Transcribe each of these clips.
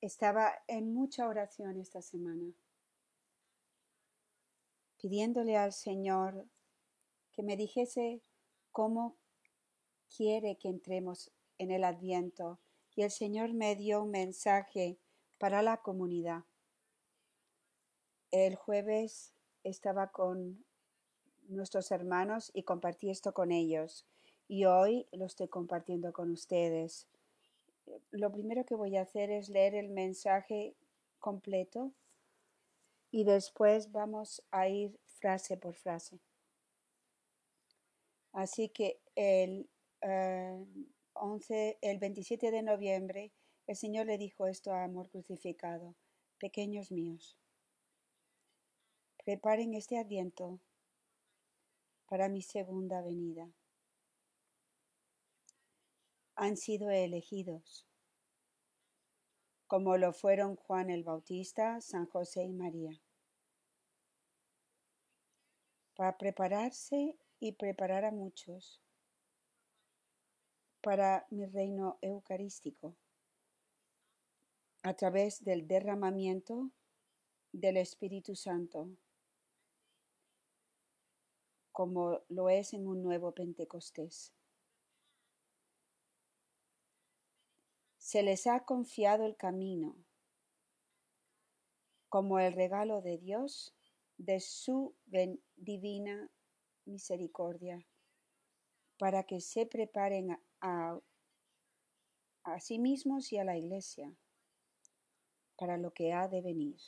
Estaba en mucha oración esta semana, pidiéndole al Señor que me dijese cómo quiere que entremos en el Adviento. Y el Señor me dio un mensaje para la comunidad. El jueves estaba con nuestros hermanos y compartí esto con ellos. Y hoy lo estoy compartiendo con ustedes. Lo primero que voy a hacer es leer el mensaje completo y después vamos a ir frase por frase. Así que el eh, 11, el 27 de noviembre, el Señor le dijo esto a Amor Crucificado, pequeños míos, preparen este adviento para mi segunda venida. Han sido elegidos, como lo fueron Juan el Bautista, San José y María, para prepararse y preparar a muchos para mi reino eucarístico a través del derramamiento del Espíritu Santo, como lo es en un nuevo Pentecostés. Se les ha confiado el camino como el regalo de Dios de su divina misericordia, para que se preparen a, sí mismos y a la iglesia para lo que ha de venir.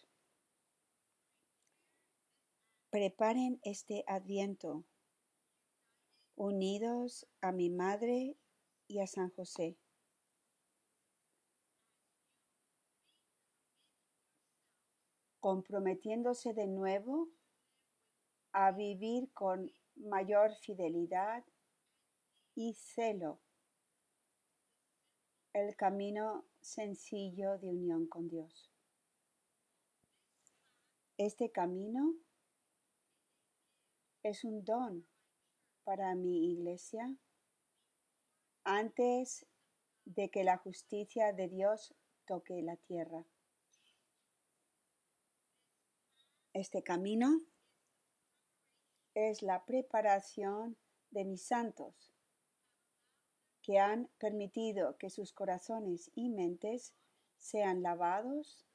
Preparen este adviento unidos a mi madre y a San José. Comprometiéndose de nuevo a vivir con mayor fidelidad y celo el camino sencillo de unión con Dios. Este camino es un don para mi iglesia antes de que la justicia de Dios toque la tierra. Este camino es la preparación de mis santos que han permitido que sus corazones y mentes sean lavados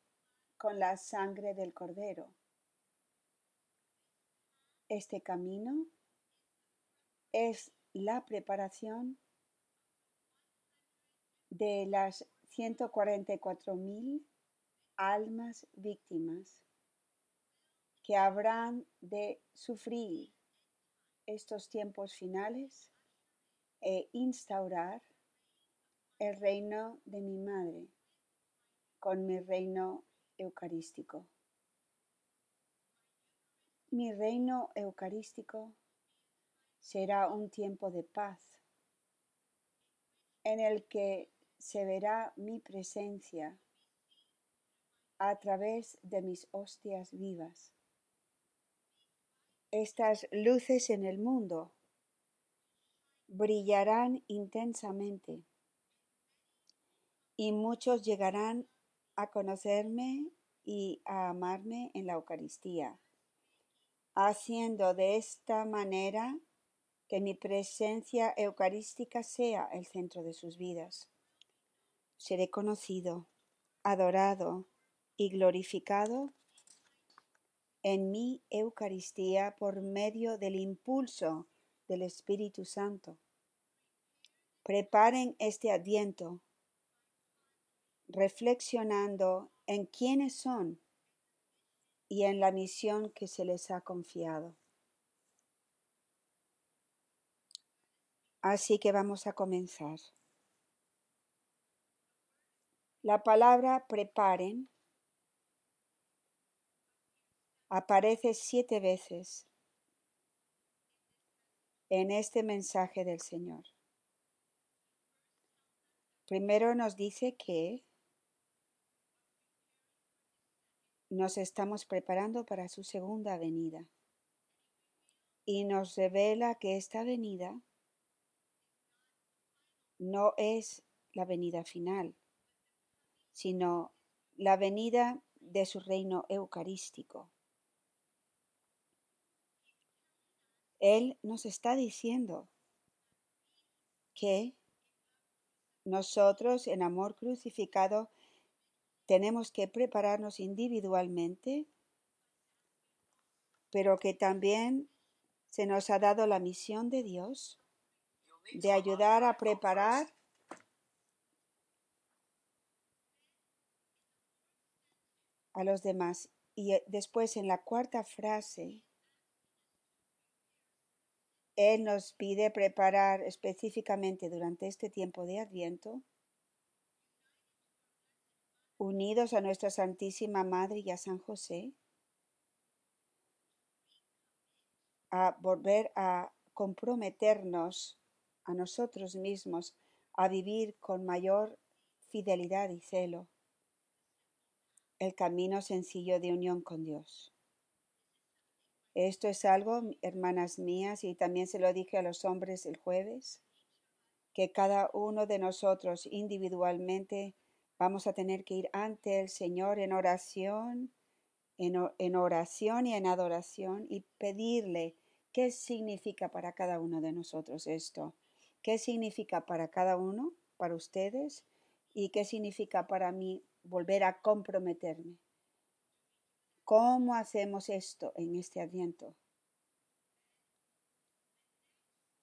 con la sangre del Cordero. Este camino es la preparación de las 144.000 almas víctimas que habrán de sufrir estos tiempos finales e instaurar el reino de mi madre con mi reino eucarístico. Mi reino eucarístico será un tiempo de paz en el que se verá mi presencia a través de mis hostias vivas. Estas luces en el mundo brillarán intensamente y muchos llegarán a conocerme y a amarme en la Eucaristía, haciendo de esta manera que mi presencia eucarística sea el centro de sus vidas. Seré conocido, adorado y glorificado en mi Eucaristía por medio del impulso del Espíritu Santo. Preparen este adviento reflexionando en quiénes son y en la misión que se les ha confiado. Así que vamos a comenzar. La palabra preparen aparece siete veces en este mensaje del Señor. Primero nos dice que nos estamos preparando para su segunda venida y nos revela que esta venida no es la venida final, sino la venida de su reino eucarístico. Él nos está diciendo que nosotros en amor crucificado tenemos que prepararnos individualmente, pero que también se nos ha dado la misión de Dios de ayudar a preparar a los demás. Y eh, después en la cuarta frase, Él nos pide preparar específicamente durante este tiempo de Adviento, unidos a nuestra Santísima Madre y a San José, a volver a comprometernos a nosotros mismos a vivir con mayor fidelidad y celo el camino sencillo de unión con Dios. Esto es algo, hermanas mías, y también se lo dije a los hombres el jueves, que cada uno de nosotros individualmente vamos a tener que ir ante el Señor en oración, en, oración y en adoración y pedirle qué significa para cada uno de nosotros esto, qué significa para cada uno, para ustedes, y qué significa para mí volver a comprometerme. ¿Cómo hacemos esto en este adviento?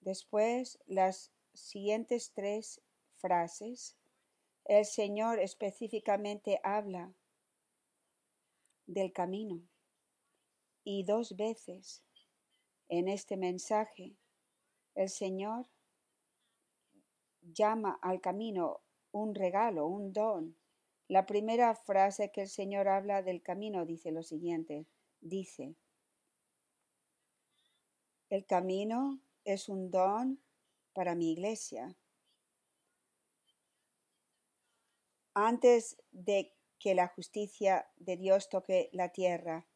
Después, las siguientes tres frases, el Señor específicamente habla del camino y dos veces en este mensaje el Señor llama al camino un regalo, un don, la primera frase que el Señor habla del camino dice lo siguiente, dice, el camino es un don para mi iglesia. Antes de que la justicia de Dios toque la tierra.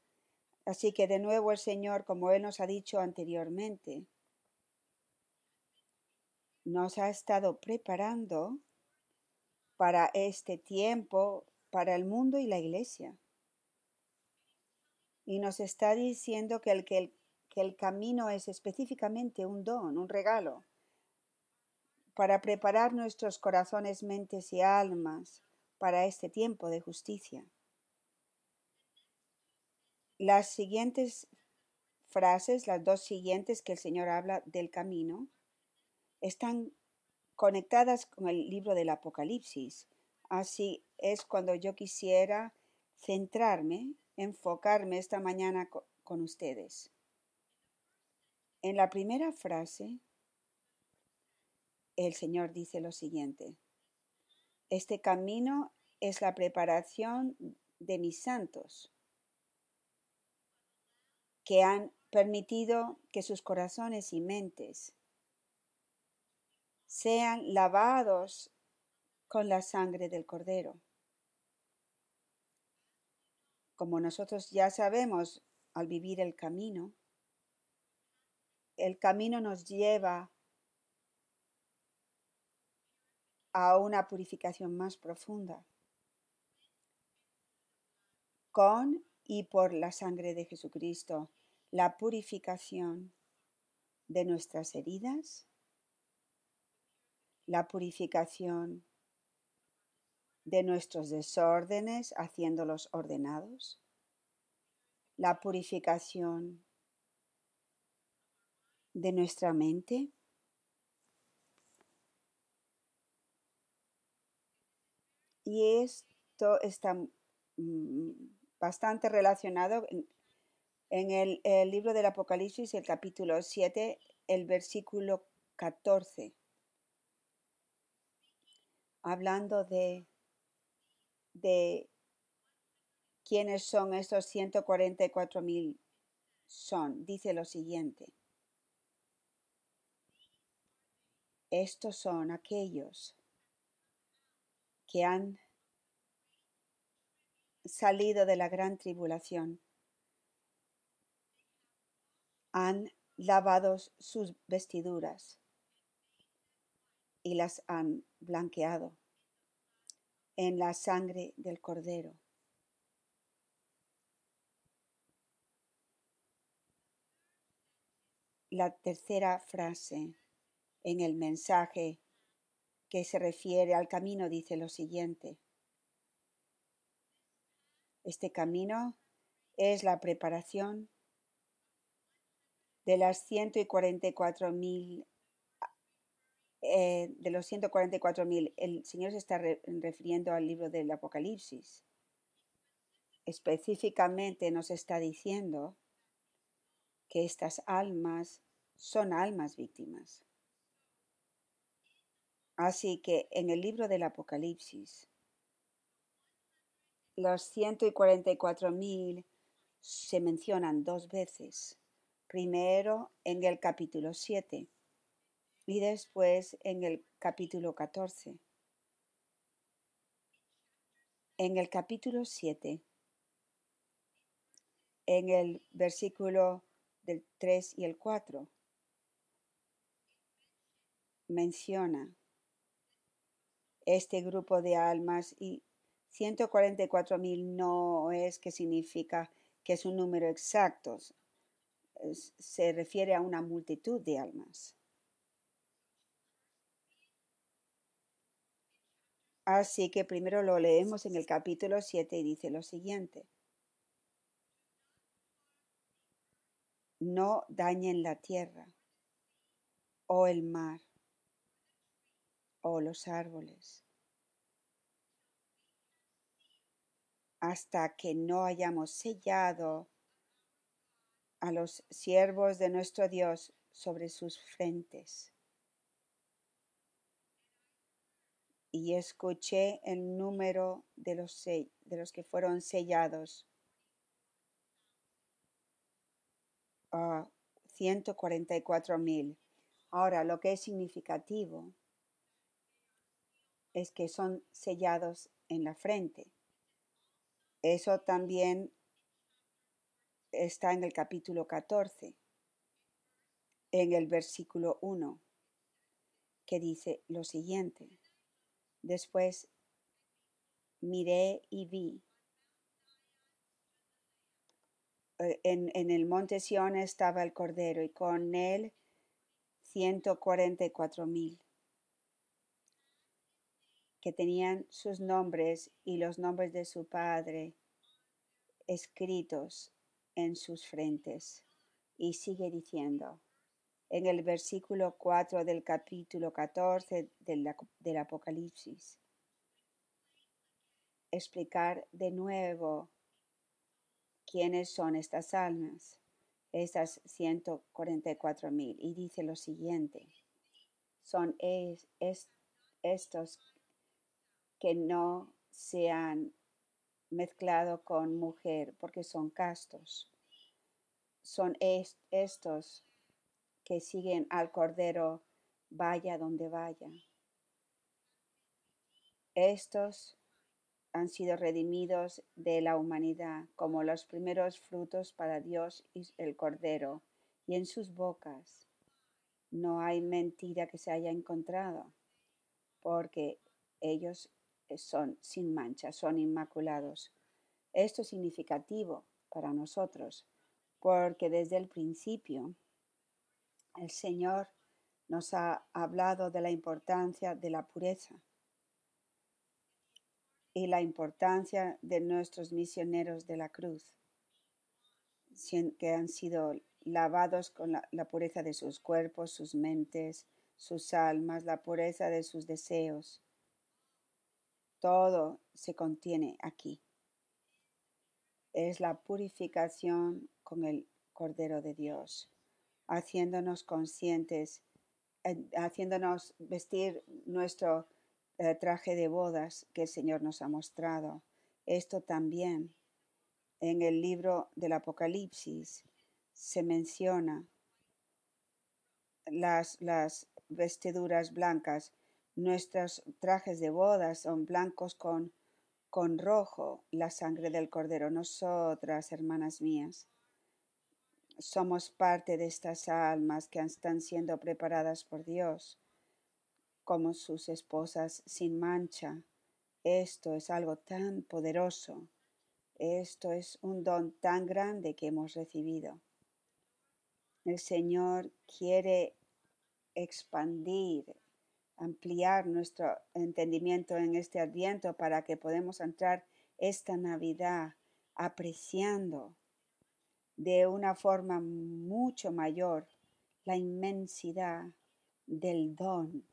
Así que de nuevo el Señor, como Él nos ha dicho anteriormente, nos ha estado preparando para este tiempo, para el mundo y la iglesia. Y nos está diciendo que el, que el, camino es específicamente un don, un regalo, para preparar nuestros corazones, mentes y almas para este tiempo de justicia. Las siguientes frases, las dos siguientes que el Señor habla del camino, están conectadas con el libro del Apocalipsis. Así es cuando yo quisiera centrarme, enfocarme esta mañana con ustedes. En la primera frase, el Señor dice lo siguiente. Este camino es la preparación de mis santos, que han permitido que sus corazones y mentes sean lavados con la sangre del cordero. Como nosotros ya sabemos al vivir el camino, el camino nos lleva a una purificación más profunda con y por la sangre de Jesucristo, la purificación de nuestras heridas, la purificación de nuestros desórdenes haciéndolos ordenados, la purificación de nuestra mente, y esto está mm, bastante relacionado en, el, el libro del Apocalipsis, el capítulo 7, el versículo 14 hablando de, de quiénes son estos 144 mil son, dice lo siguiente. Estos son aquellos que han salido de la gran tribulación, han lavado sus vestiduras y las han blanqueado en la sangre del cordero. La tercera frase en el mensaje que se refiere al camino dice lo siguiente. Este camino es la preparación de las 144.000 eh, de los 144 mil. El Señor se está refiriendo al libro del Apocalipsis. Específicamente nos está diciendo que estas almas son almas víctimas. Así que en el libro del Apocalipsis, los 144 mil se mencionan dos veces. Primero en el capítulo 7 y después en el capítulo 14. En el capítulo 7, en el versículo del 3 y el 4, menciona este grupo de almas y 144 mil no es que significa que es un número exacto, se refiere a una multitud de almas. Así que primero lo leemos en el capítulo 7 y dice lo siguiente. No dañen la tierra o el mar o los árboles hasta que no hayamos sellado a los siervos de nuestro Dios sobre sus frentes. Y escuché el número de los, de los que fueron sellados. a 144 mil. Ahora, lo que es significativo es que son sellados en la frente. Eso también está en el capítulo 14, en el versículo 1, que dice lo siguiente. Después miré y vi. Eh, en, en el monte Sión estaba el Cordero y con él 144 mil que tenían sus nombres y los nombres de su padre escritos en sus frentes. Y sigue diciendo, en el versículo 4 del capítulo 14 del, del Apocalipsis, explicar de nuevo quiénes son estas almas, estas 144 mil. Y dice lo siguiente, son estos que no se han mezclado con mujer porque son castos. Son estos que siguen al Cordero vaya donde vaya. Estos han sido redimidos de la humanidad como los primeros frutos para Dios y el Cordero, y en sus bocas no hay mentira que se haya encontrado, porque ellos son sin mancha, son inmaculados. Esto es significativo para nosotros, porque desde el principio el Señor nos ha hablado de la importancia de la pureza y la importancia de nuestros misioneros de la cruz, que han sido lavados con la, pureza de sus cuerpos, sus mentes, sus almas, la pureza de sus deseos, todo se contiene aquí. Es la purificación con el Cordero de Dios, haciéndonos conscientes, haciéndonos vestir nuestro eh, traje de bodas que el Señor nos ha mostrado. Esto también en el libro del Apocalipsis se menciona las, las vestiduras blancas Nuestros trajes de boda son blancos con, con rojo, la sangre del cordero. Nosotras, hermanas mías, somos parte de estas almas que están siendo preparadas por Dios como sus esposas sin mancha. Esto es algo tan poderoso. Esto es un don tan grande que hemos recibido. El Señor quiere expandir, ampliar nuestro entendimiento en este adviento para que podamos entrar esta Navidad apreciando de una forma mucho mayor la inmensidad del don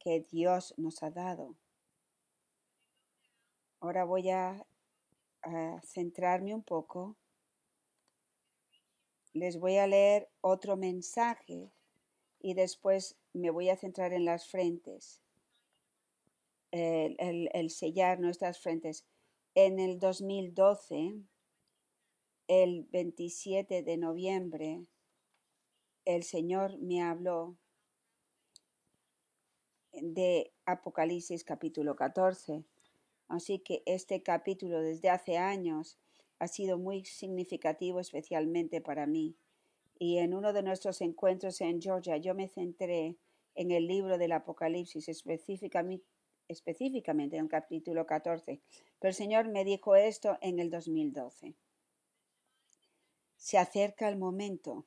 que Dios nos ha dado. Ahora voy a, centrarme un poco. Les voy a leer otro mensaje y después me voy a centrar en las frentes, el- el sellar nuestras frentes. En el 2012, el 27 de noviembre, el Señor me habló de Apocalipsis capítulo 14. Así que este capítulo desde hace años ha sido muy significativo especialmente para mí. Y en uno de nuestros encuentros en Georgia yo me centré en el libro del Apocalipsis, específicamente, en el capítulo 14. Pero el Señor me dijo esto en el 2012. Se acerca el momento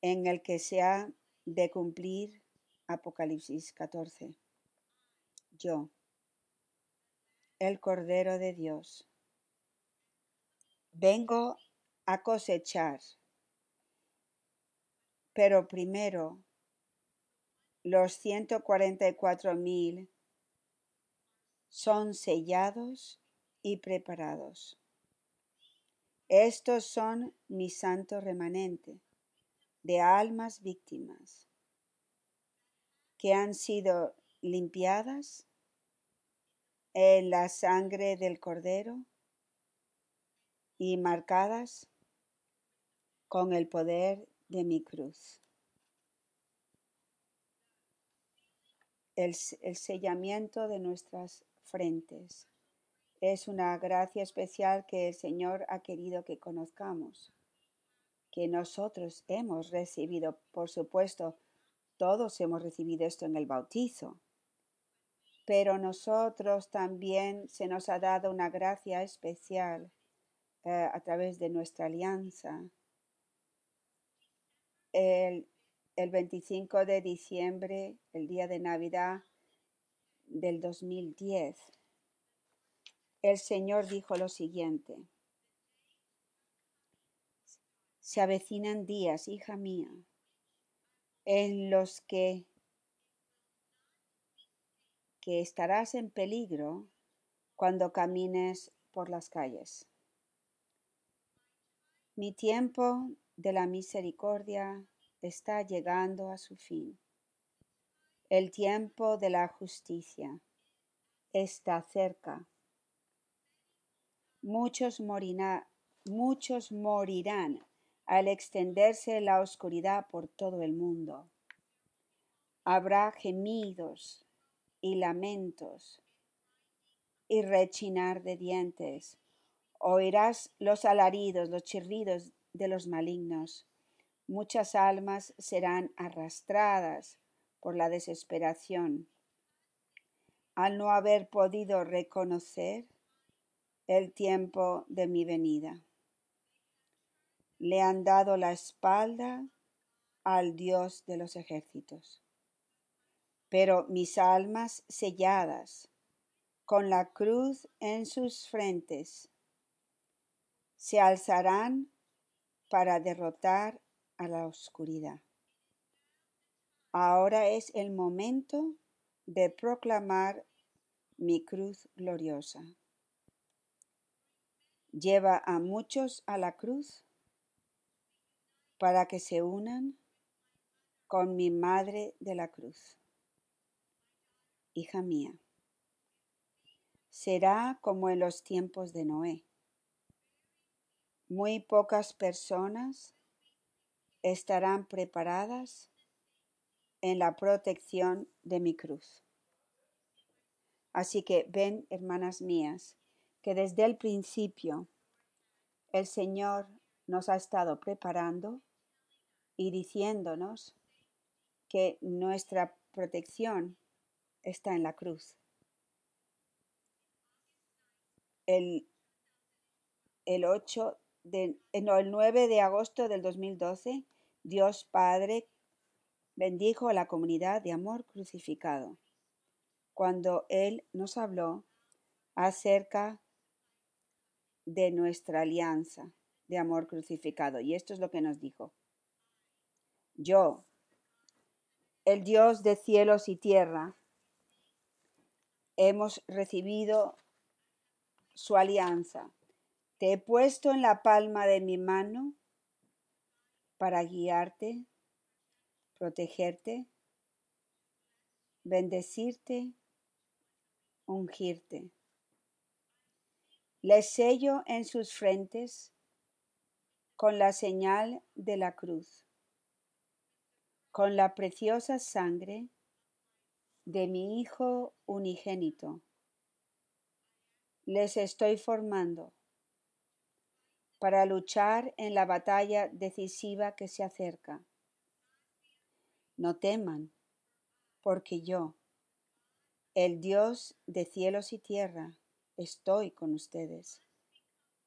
en el que se ha de cumplir Apocalipsis 14. Yo, el Cordero de Dios, vengo a cosechar, pero primero los 144 mil son sellados y preparados. Estos son mi santo remanente de almas víctimas que han sido limpiadas en la sangre del Cordero y marcadas con el poder de mi cruz. El, el sellamiento de nuestras frentes es una gracia especial que el Señor ha querido que conozcamos, que nosotros hemos recibido, por supuesto, todos hemos recibido esto en el bautizo, pero nosotros también se nos ha dado una gracia especial eh, a través de nuestra alianza. El, el 25 de diciembre, el día de Navidad del 2010, el Señor dijo lo siguiente, se avecinan días, hija mía, en los que, que estarás en peligro cuando camines por las calles. Mi tiempo de la misericordia está llegando a su fin. El tiempo de la justicia está cerca. Muchos, morirá- muchos morirán al extenderse la oscuridad por todo el mundo. Habrá gemidos y lamentos y rechinar de dientes. Oirás los alaridos, los chirridos de los malignos. Muchas almas serán arrastradas por la desesperación al no haber podido reconocer el tiempo de mi venida. Le han dado la espalda al Dios de los ejércitos. Pero mis almas selladas con la cruz en sus frentes se alzarán para derrotar a la oscuridad. Ahora es el momento de proclamar mi cruz gloriosa. Lleva a muchos a la cruz para que se unan con mi madre de la cruz. Hija mía, será como en los tiempos de Noé. Muy pocas personas estarán preparadas en la protección de mi cruz. Así que ven, hermanas mías, que desde el principio el Señor nos ha estado preparando y diciéndonos que nuestra protección está en la cruz. El, el 8 de, eh, no, el 9 de agosto del 2012, Dios Padre bendijo a la comunidad de amor crucificado cuando Él nos habló acerca de nuestra alianza de amor crucificado. Y esto es lo que nos dijo. Yo, el Dios de cielos y tierra, hemos recibido su alianza. Te he puesto en la palma de mi mano para guiarte, protegerte, bendecirte, ungirte. Les sello en sus frentes con la señal de la cruz, con la preciosa sangre de mi Hijo unigénito. Les estoy formando para luchar en la batalla decisiva que se acerca. No teman, porque yo, el Dios de cielos y tierra, estoy con ustedes.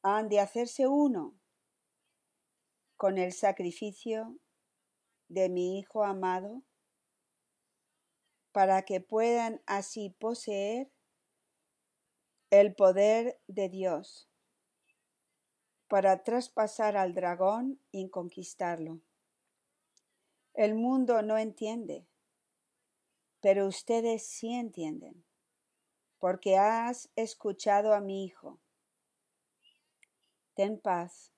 Han de hacerse uno con el sacrificio de mi Hijo amado para que puedan así poseer el poder de Dios para traspasar al dragón y conquistarlo. El mundo no entiende, pero ustedes sí entienden, porque has escuchado a mi Hijo. Ten paz.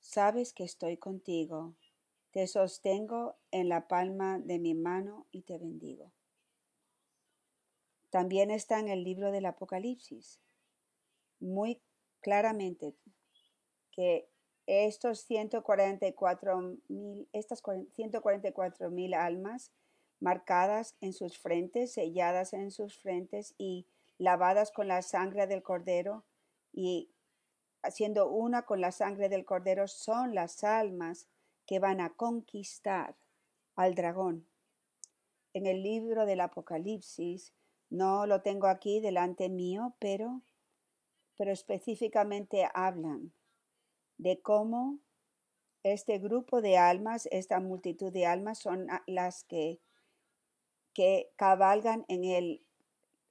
Sabes que estoy contigo te sostengo en la palma de mi mano y te bendigo. También está en el libro del Apocalipsis, muy claramente, que estos 144 mil, estas 144 mil almas marcadas en sus frentes, selladas en sus frentes y lavadas con la sangre del cordero y haciendo una con la sangre del cordero son las almas que van a conquistar al dragón. En el libro del Apocalipsis, no lo tengo aquí delante mío, pero, pero específicamente hablan de cómo este grupo de almas, esta multitud de almas son las que, que cabalgan en el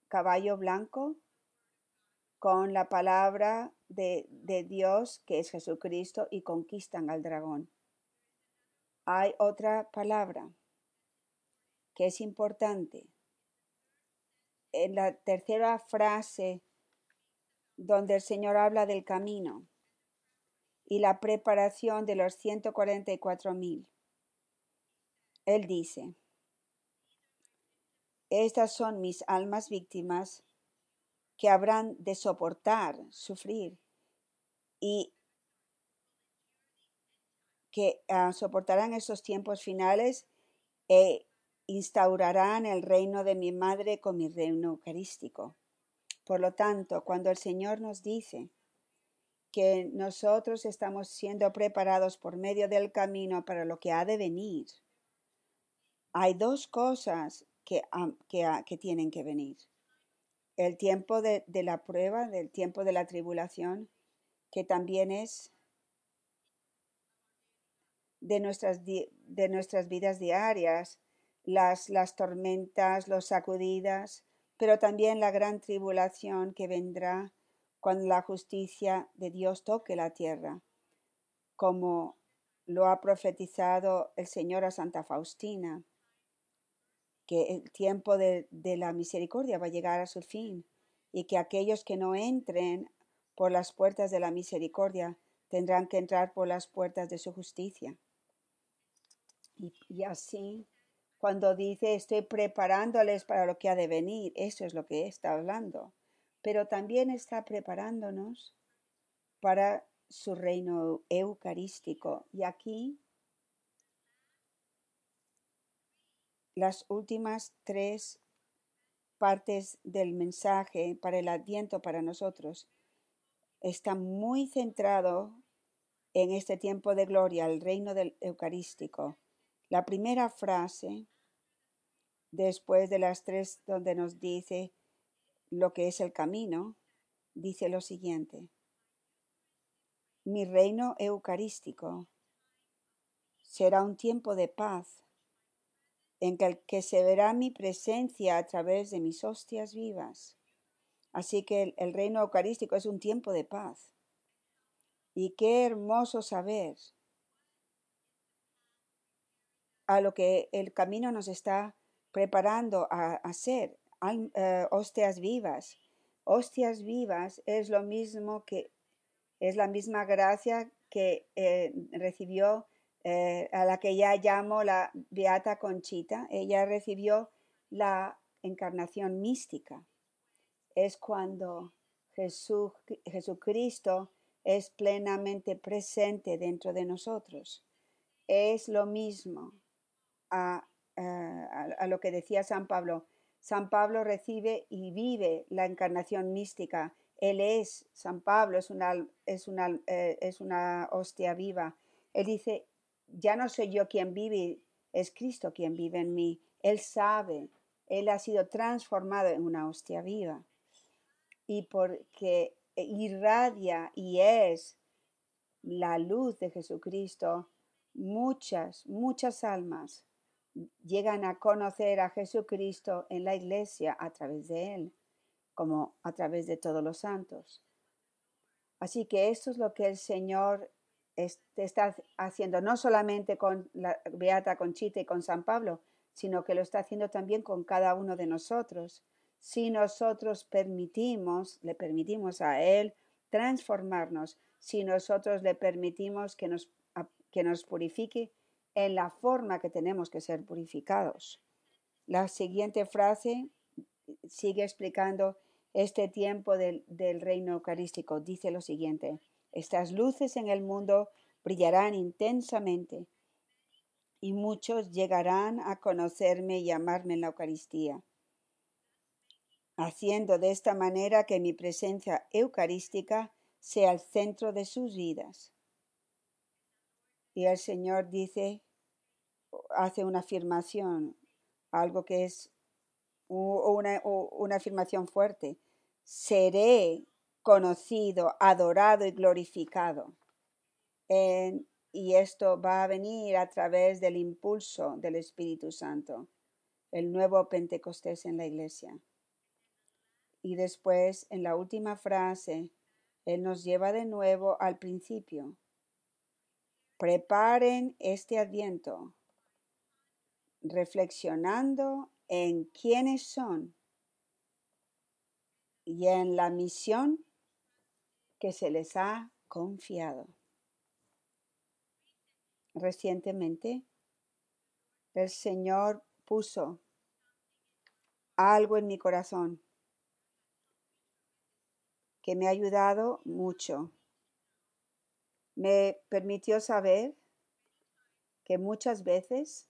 caballo blanco con la palabra de, de Dios, que es Jesucristo, y conquistan al dragón hay otra palabra que es importante. En la tercera frase donde el Señor habla del camino y la preparación de los 144 mil. Él dice, estas son mis almas víctimas que habrán de soportar, sufrir y que ah, soportarán esos tiempos finales e instaurarán el reino de mi madre con mi reino eucarístico. Por lo tanto, cuando el Señor nos dice que nosotros estamos siendo preparados por medio del camino para lo que ha de venir, hay dos cosas que, tienen que venir. El tiempo de la prueba, del tiempo de la tribulación, que también es de nuestras, de nuestras vidas diarias, las, las tormentas, los sacudidas, pero también la gran tribulación que vendrá cuando la justicia de Dios toque la tierra, como lo ha profetizado el Señor a Santa Faustina, que el tiempo de, la misericordia va a llegar a su fin y que aquellos que no entren por las puertas de la misericordia tendrán que entrar por las puertas de su justicia. Y, así, cuando dice estoy preparándoles para lo que ha de venir, eso es lo que está hablando. Pero también está preparándonos para su reino eucarístico. Y aquí las últimas tres partes del mensaje para el adviento para nosotros está muy centrado en este tiempo de gloria, el reino del eucarístico. La primera frase, después de las tres donde nos dice lo que es el camino, dice lo siguiente. Mi reino eucarístico será un tiempo de paz en el que se verá mi presencia a través de mis hostias vivas. Así que el, reino eucarístico es un tiempo de paz. Y qué hermoso saber a lo que el camino nos está preparando a hacer, uh, hostias vivas. Hostias vivas es lo mismo que es la misma gracia que eh, recibió eh, a la que ya llamo la Beata Conchita. Ella recibió la encarnación mística. Es cuando Jesús, Jesucristo es plenamente presente dentro de nosotros. Es lo mismo a, a, lo que decía San Pablo. San Pablo recibe y vive la encarnación mística. Él es, San Pablo es una, es una, eh, es una hostia viva. Él dice, ya no soy yo quien vive, es Cristo quien vive en mí. Él sabe, Él ha sido transformado en una hostia viva. Y porque irradia y es la luz de Jesucristo, muchas, muchas almas llegan a conocer a Jesucristo en la iglesia a través de Él, como a través de todos los santos. Así que esto es lo que el Señor está haciendo, no solamente con la Beata Conchita y con San Pablo, sino que lo está haciendo también con cada uno de nosotros. Si nosotros permitimos, le permitimos a Él transformarnos, si nosotros le permitimos que nos, que nos purifique en la forma que tenemos que ser purificados. La siguiente frase sigue explicando este tiempo del, del, reino eucarístico. Dice lo siguiente, estas luces en el mundo brillarán intensamente y muchos llegarán a conocerme y amarme en la Eucaristía, haciendo de esta manera que mi presencia eucarística sea el centro de sus vidas. Y el Señor dice hace una afirmación, algo que es una, una afirmación fuerte. Seré conocido, adorado y glorificado. y esto va a venir a través del impulso del Espíritu Santo, el nuevo Pentecostés en la iglesia. Y después, en la última frase, Él nos lleva de nuevo al principio. Preparen este adviento reflexionando en quiénes son y en la misión que se les ha confiado. Recientemente, el Señor puso algo en mi corazón que me ha ayudado mucho. Me permitió saber que muchas veces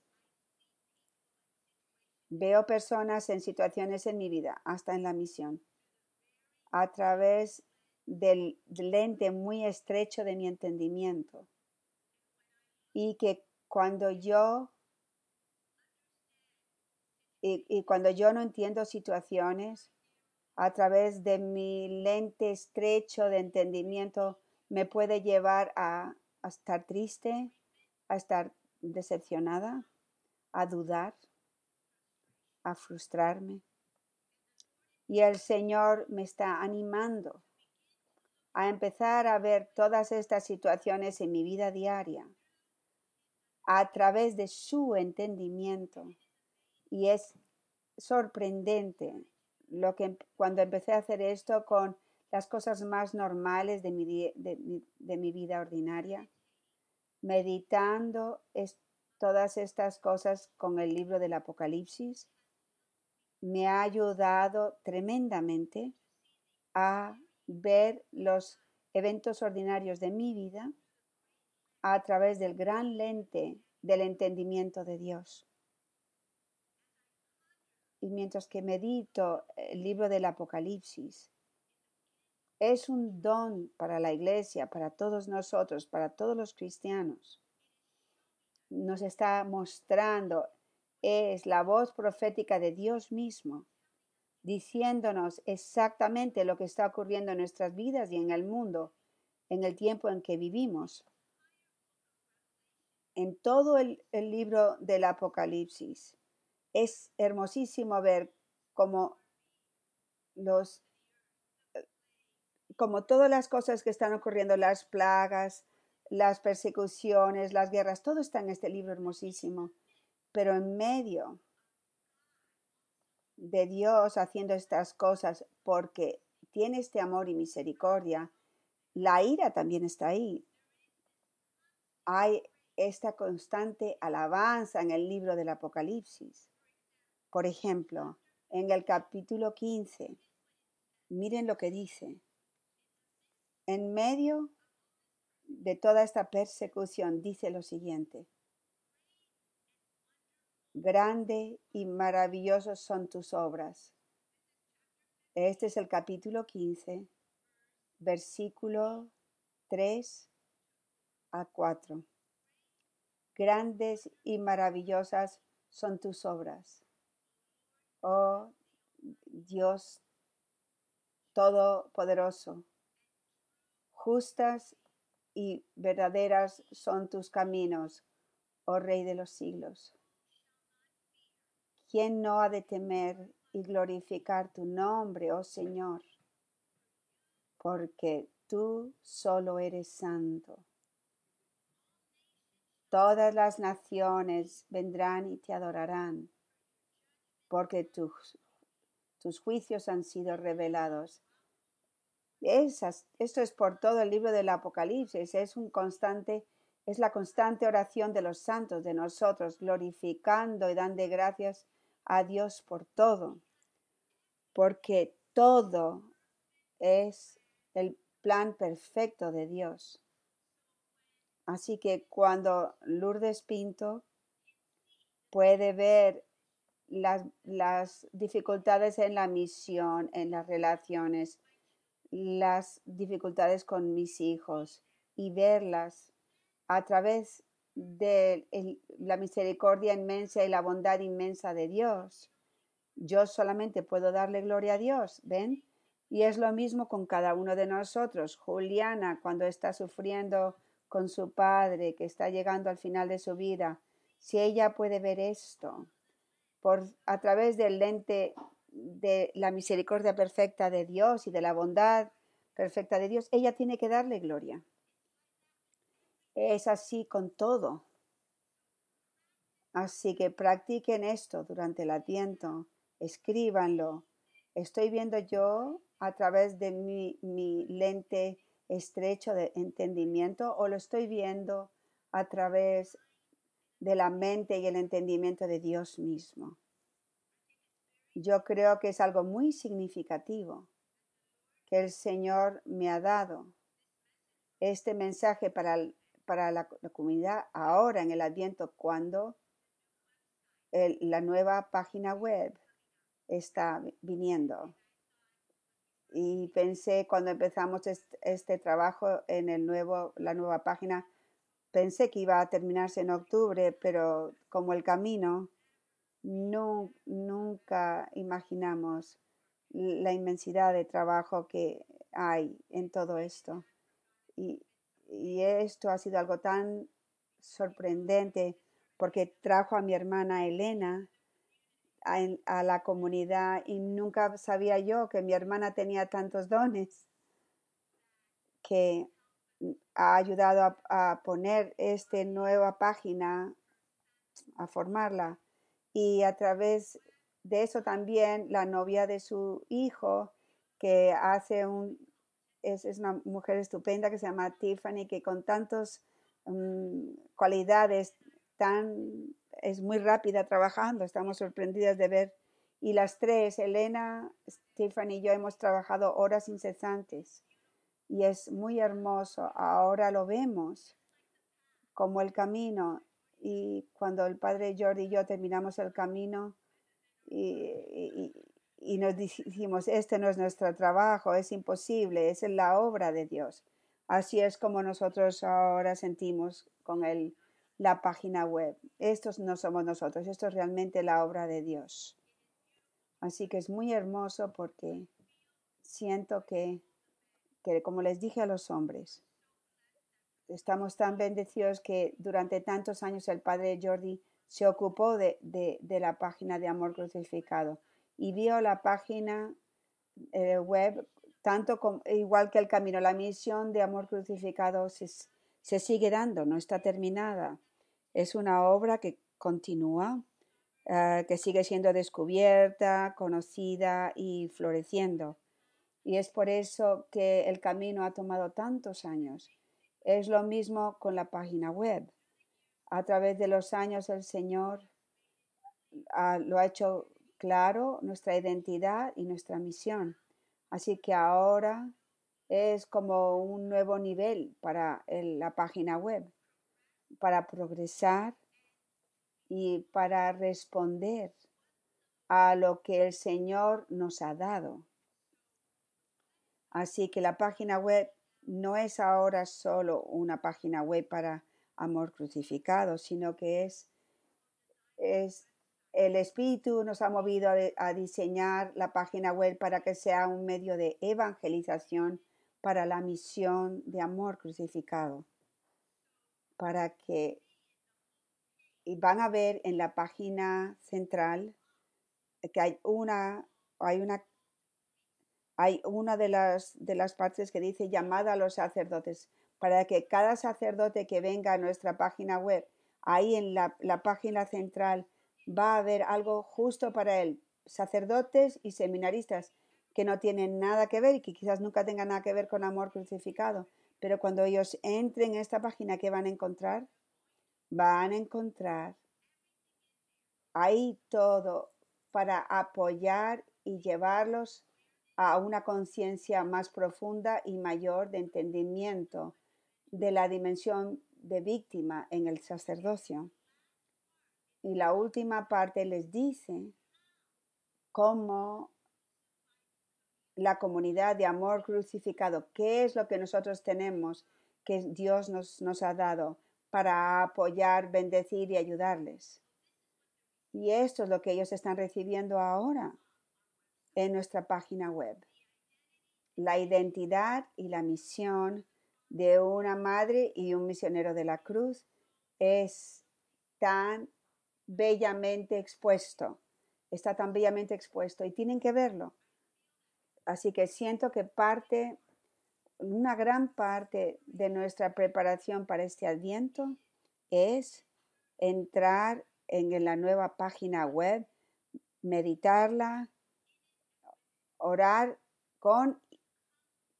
Veo personas en situaciones en mi vida, hasta en la misión, a través del lente muy estrecho de mi entendimiento. Y que cuando yo y, cuando yo no entiendo situaciones, a través de mi lente estrecho de entendimiento, me puede llevar a, a estar triste, a estar decepcionada, a dudar a frustrarme. Y el Señor me está animando a empezar a ver todas estas situaciones en mi vida diaria a través de su entendimiento. Y es sorprendente lo que cuando empecé a hacer esto con las cosas más normales de mi, de, mi vida ordinaria, meditando todas estas cosas con el libro del Apocalipsis, me ha ayudado tremendamente a ver los eventos ordinarios de mi vida a través del gran lente del entendimiento de Dios. Y mientras que medito el libro del Apocalipsis, es un don para la iglesia, para todos nosotros, para todos los cristianos. Nos está mostrando es la voz profética de Dios mismo, diciéndonos exactamente lo que está ocurriendo en nuestras vidas y en el mundo, en el tiempo en que vivimos. En todo el, libro del Apocalipsis es hermosísimo ver cómo los como todas las cosas que están ocurriendo, las plagas, las persecuciones, las guerras, todo está en este libro hermosísimo. Pero en medio de Dios haciendo estas cosas porque tiene este amor y misericordia, la ira también está ahí. Hay esta constante alabanza en el libro del Apocalipsis. Por ejemplo, en el capítulo 15, miren lo que dice. En medio de toda esta persecución dice lo siguiente. Grande y maravillosos son tus obras. Este es el capítulo 15, versículo 3 a 4. Grandes y maravillosas son tus obras. Oh Dios Todopoderoso, justas y verdaderas son tus caminos, oh Rey de los siglos. ¿Quién no ha de temer y glorificar tu nombre, oh Señor? Porque tú solo eres santo. Todas las naciones vendrán y te adorarán, porque tus, tus juicios han sido revelados esto es por todo el libro del Apocalipsis, es un constante, es la constante oración de los santos, de nosotros, glorificando y dando gracias a Dios por todo, porque todo es el plan perfecto de Dios. Así que cuando Lourdes Pinto puede ver las, las dificultades en la misión, en las relaciones, las dificultades con mis hijos y verlas a través de la misericordia inmensa y la bondad inmensa de Dios. Yo solamente puedo darle gloria a Dios, ¿ven? Y es lo mismo con cada uno de nosotros. Juliana, cuando está sufriendo con su padre, que está llegando al final de su vida, si ella puede ver esto por a través del lente de la misericordia perfecta de Dios y de la bondad perfecta de Dios, ella tiene que darle gloria. Es así con todo. Así que practiquen esto durante el atiento, escríbanlo. Estoy viendo yo a través de mi, mi lente estrecho de entendimiento o lo estoy viendo a través de la mente y el entendimiento de Dios mismo. Yo creo que es algo muy significativo que el Señor me ha dado. Este mensaje para, para la, comunidad ahora en el Adviento cuando la nueva página web está viniendo. Y pensé cuando empezamos este, este, trabajo en el nuevo, la nueva página, pensé que iba a terminarse en octubre, pero como el camino no, nunca imaginamos la inmensidad de trabajo que hay en todo esto. Y, esto ha sido algo tan sorprendente porque trajo a mi hermana Elena a, la comunidad y nunca sabía yo que mi hermana tenía tantos dones que ha ayudado a poner esta nueva página, a formarla. Y a través de eso también la novia de su hijo, que hace un, es, una mujer estupenda que se llama Tiffany, que con tantas mm, cualidades tan, es muy rápida trabajando, estamos sorprendidas de ver. Y las tres, Elena, Tiffany y yo hemos trabajado horas incesantes y es muy hermoso. Ahora lo vemos como el camino y cuando el padre Jordi y yo terminamos el camino, y, nos dijimos, este no es nuestro trabajo, es imposible, es la obra de Dios. Así es como nosotros ahora sentimos con el, la página web. Estos no somos nosotros, esto es realmente la obra de Dios. Así que es muy hermoso porque siento que, que como les dije a los hombres, estamos tan bendecidos que durante tantos años el padre Jordi se ocupó de, de, de la página de Amor Crucificado y vio la página eh, web tanto igual que el camino, la misión de Amor Crucificado se, sigue dando, no está terminada. Es una obra que continúa, uh, que sigue siendo descubierta, conocida y floreciendo. Y es por eso que el camino ha tomado tantos años. Es lo mismo con la página web. A través de los años el Señor uh, lo ha hecho claro, nuestra identidad y nuestra misión. Así que ahora es como un nuevo nivel para la página web, para progresar y para responder a lo que el Señor nos ha dado. Así que la página web no es ahora solo una página web para amor crucificado, sino que es, es el Espíritu nos ha movido a, diseñar la página web para que sea un medio de evangelización para la misión de amor crucificado, para que y van a ver en la página central que hay una hay una hay una de las, de las partes que dice llamada a los sacerdotes, para que cada sacerdote que venga a nuestra página web, ahí en la, la página central, va a haber algo justo para él. Sacerdotes y seminaristas que no tienen nada que ver y que quizás nunca tengan nada que ver con amor crucificado, pero cuando ellos entren en esta página, ¿qué van a encontrar? Van a encontrar ahí todo para apoyar y llevarlos a una conciencia más profunda y mayor de entendimiento de la dimensión de víctima en el sacerdocio. Y la última parte les dice cómo la comunidad de amor crucificado, qué es lo que nosotros tenemos que Dios nos, nos ha dado para apoyar, bendecir y ayudarles. Y esto es lo que ellos están recibiendo ahora en nuestra página web. La identidad y la misión de una madre y un misionero de la cruz es tan bellamente expuesto, está tan bellamente expuesto y tienen que verlo. Así que siento que parte, una gran parte de nuestra preparación para este adviento es entrar en la nueva página web, meditarla, orar con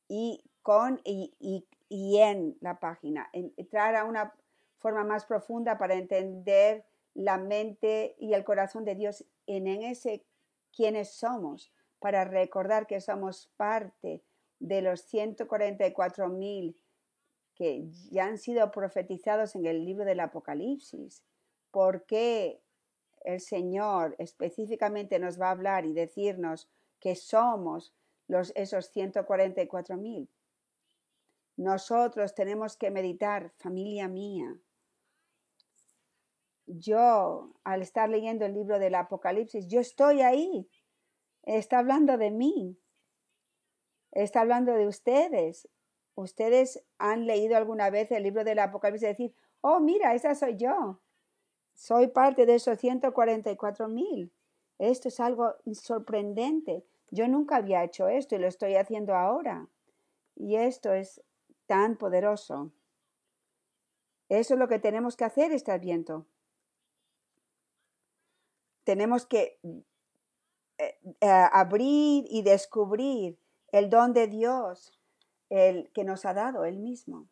y con y, y, y en la página, entrar a una forma más profunda para entender la mente y el corazón de Dios en, ese quiénes somos, para recordar que somos parte de los 144 mil que ya han sido profetizados en el libro del Apocalipsis. ¿Por qué el Señor específicamente nos va a hablar y decirnos que somos los, esos 144 mil. Nosotros tenemos que meditar, familia mía. Yo, al estar leyendo el libro del Apocalipsis, yo estoy ahí. Está hablando de mí. Está hablando de ustedes. Ustedes han leído alguna vez el libro del Apocalipsis y decir, oh, mira, esa soy yo. Soy parte de esos 144 mil. Esto es algo sorprendente. Yo nunca había hecho esto y lo estoy haciendo ahora. Y esto es tan poderoso. Eso es lo que tenemos que hacer este adviento. Tenemos que eh, eh, abrir y descubrir el don de Dios, el que nos ha dado Él mismo.